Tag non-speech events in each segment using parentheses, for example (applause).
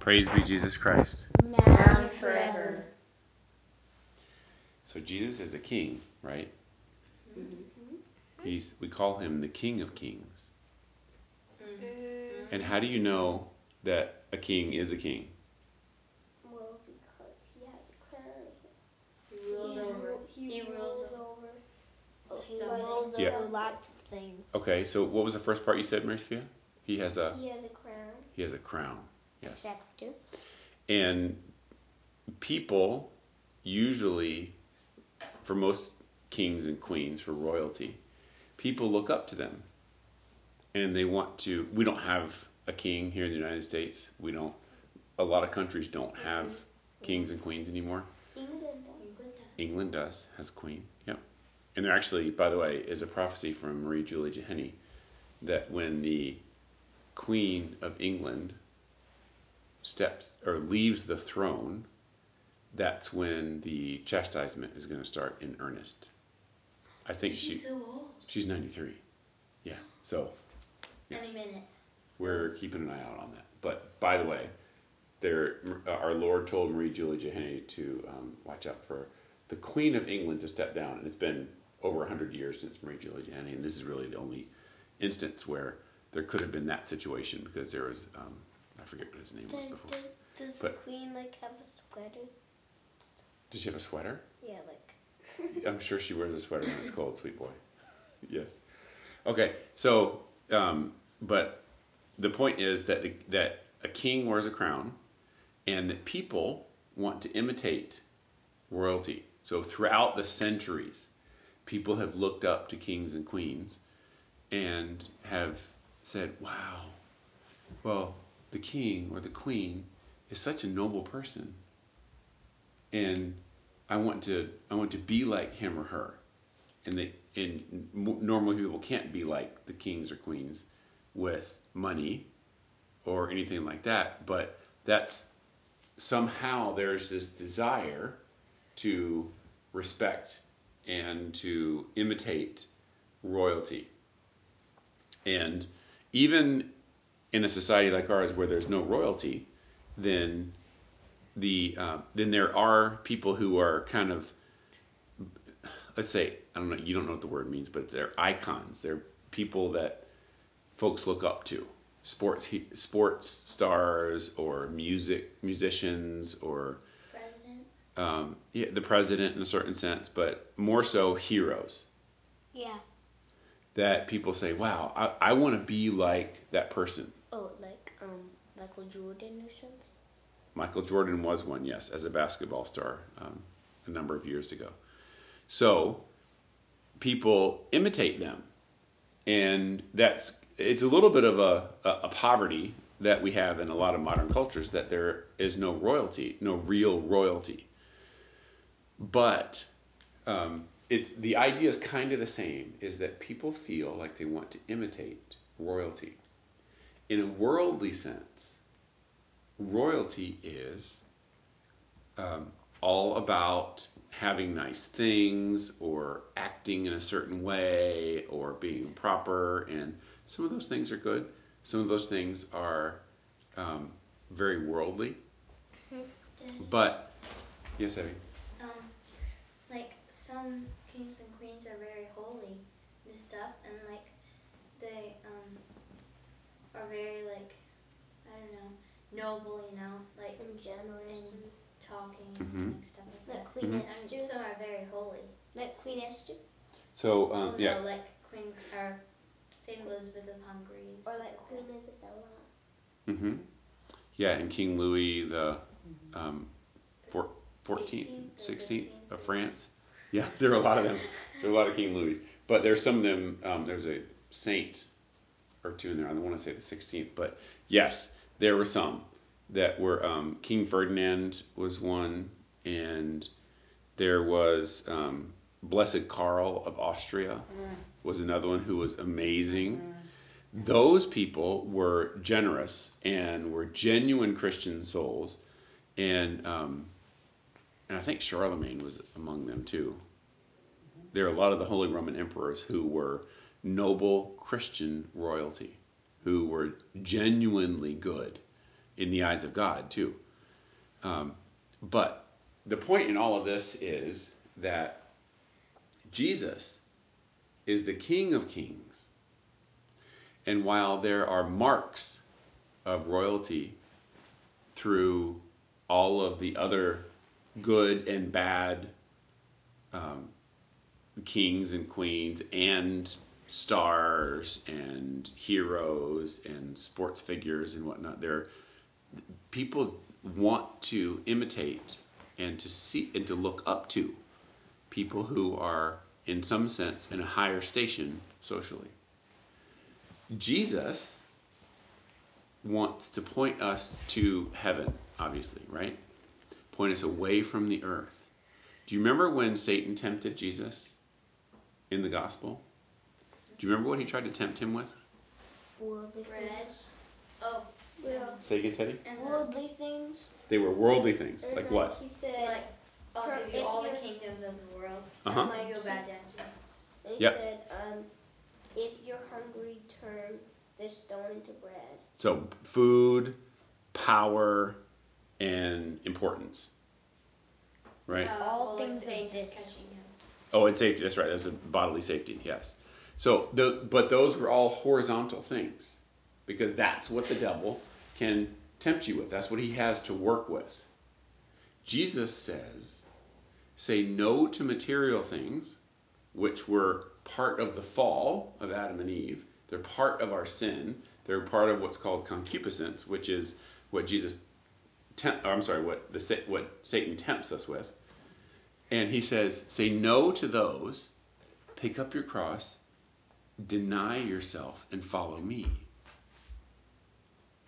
Praise be Jesus Christ. now and forever. So Jesus is a king, right? Mm-hmm. He's we call him the King of Kings. Mm-hmm. And how do you know that a king is a king? Well, because he has a crown. He rules he over. He, He rules rules over. Oh, he Something. rules Yeah. over lots of things. Okay, so what was the first part you said, Mary Sophia? He has a He has a crown. he has a crown. Yes. Scepter. And people usually, for most kings and queens, for royalty, people look up to them. And they want to. We don't have a king here in the United States. We don't. A lot of countries don't have kings and queens anymore. England does. England does. Has a queen. Yep. And there actually, by the way, is a prophecy from Marie Julie Jahenny that when the Queen of England steps or leaves the throne, that's when the chastisement is going to start in earnest. I think she She's so old. she's 93. Yeah. So Yeah. Any minute. we're keeping an eye out on that. But by the way, there uh, our Lord told Marie Julie Jahenny to um, watch out for the Queen of England to step down, and it's been over 100 years since Marie Julie Jahenny, and this is really the only instance where there could have been that situation because there was um, I forget what his name was before. does, does But- the queen like have a sweater? Did she have a sweater? Yeah, like. (laughs) I'm sure she wears a sweater when it's cold, sweet boy. (laughs) yes. Okay, so, um, but the point is that the, that a king wears a crown, and that people want to imitate royalty. So throughout the centuries, people have looked up to kings and queens, and have said, "Wow, well, the king or the queen is such a noble person." and I want to I want to be like him or her, and they and normal people can't be like the kings or queens with money or anything like that, but that's somehow there's this desire to respect and to imitate royalty, and even in a society like ours where there's no royalty, then the uh, then there are people who are kind of let's say I don't know you don't know what the word means but they're icons they're people that folks look up to sports sports stars or music musicians or President. um, yeah, the president in a certain sense but more so heroes Yeah. That people say wow I, I want to be like that person Oh, like um Michael Jordan or something. Michael Jordan was one, yes, as a basketball star um, a number of years ago. So people imitate them, and that's it's a little bit of a, a, a poverty that we have in a lot of modern cultures that there is no royalty, no real royalty. But um, it's the idea is kind of the same: is that people feel like they want to imitate royalty. In a worldly sense, royalty is um, all about having nice things or acting in a certain way or being proper and some of those things are good. Some of those things are um, very worldly. But yes Abby some kings and queens are very holy and stuff, and like they um are very like I don't know noble, you know, like And generous. in talking Mhm. and like stuff like that. Like Queen Mhm. Esther. And some are very holy. Like Queen Esther. so Oh um, no, yeah like Queen or Saint Elizabeth of Hungary. And Or like like Queen that. Isabella. hmm yeah and King Louis the um, 14th 16th of France yeah (laughs) there are a lot of them. There are a lot of King Louis. But there's some of them um, there's a saint or two in there. I don't want to say the 16th but yes there were some that were um, King Ferdinand was one and there was um, Blessed Karl of Austria was another one who was amazing. Those people were generous and were genuine Christian souls, and um, and I think Charlemagne was among them too. There are a lot of the Holy Roman emperors who were noble Christian royalty, who were genuinely good in the eyes of God too. Um, but the point in all of this is that Jesus is the King of Kings. And while there are marks of royalty through all of the other good and bad um, kings and queens and stars and heroes and sports figures and whatnot. There, people want to imitate and to see and to look up to people who are, in some sense, in a higher station socially. Jesus wants to point us to heaven, obviously, right? Point us away from the earth. Do you remember when Satan tempted Jesus in the gospel? Do you remember what he tried to tempt him with? Worldly Bread. things. Oh, Yeah. Say again, Teddy. and Worldly things. They were worldly things. And Like what? He said. like I'll give you all the kingdoms of the world. Uh-huh. And I go back down to and he Yep. said, um, if you're hungry, turn this stone into bread. So food, power, and importance. Right? uh, All things the of this. Oh, and safety. That's right. That was a bodily safety. Yes. So, the, but those were all horizontal things, because that's what the devil can tempt you with. That's what he has to work with. Jesus says, say no to material things, which were part of the fall of Adam and Eve. They're part of our sin. They're part of what's called concupiscence, which is what Jesus, tempt, or I'm sorry, what the what Satan tempts us with. And he says, say no to those, pick up your cross, deny yourself, and follow me.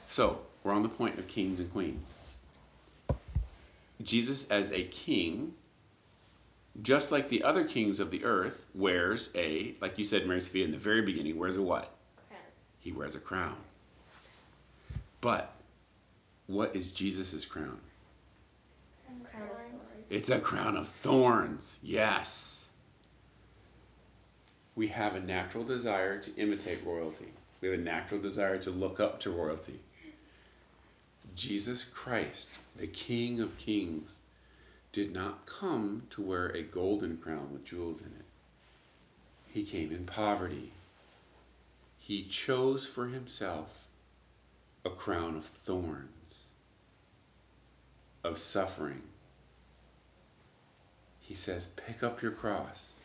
So, we're on the point of kings and queens. Jesus, as a king, just like the other kings of the earth, wears a, like you said, Mary Sophia, in the very beginning, wears a what? Crown. He wears a crown. But what is Jesus' crown? Crown. It's a crown of thorns. Yes. We have a natural desire to imitate royalty. We have a natural desire to look up to royalty. Jesus Christ, the King of Kings, did not come to wear a golden crown with jewels in it. He came in poverty. He chose for himself a crown of thorns, of suffering. He says, pick up your cross,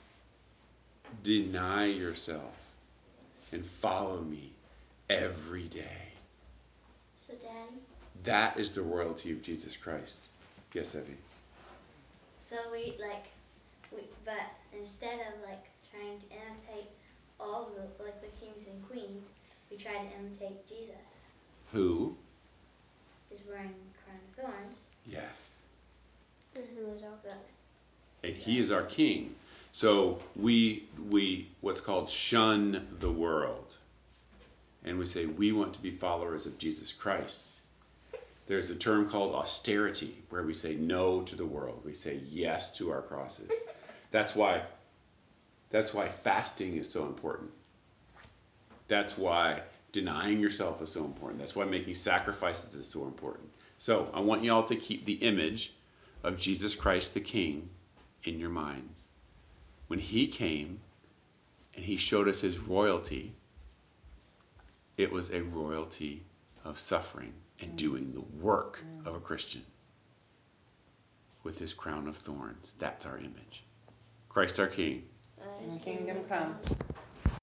deny yourself, and follow me every day. So, Daddy, That is the royalty of Jesus Christ. Yes, Evie. so we like, we but instead of like trying to imitate all the like the kings and queens, we try to imitate Jesus. Who? Is wearing a crown of thorns, Yes. And who is our but And he is our king. So we we what's called shun the world. And we say we want to be followers of Jesus Christ. There's a term called austerity where we say no to the world. We say yes to our crosses. That's why that's why fasting is so important. That's why denying yourself is so important. That's why making sacrifices is so important. So, I want y'all to keep the image of Jesus Christ the King in your minds. When he came and he showed us his royalty, it was a royalty of suffering and mm. doing the work mm. of a Christian with his crown of thorns. That's our image. Christ our King. kingdom come.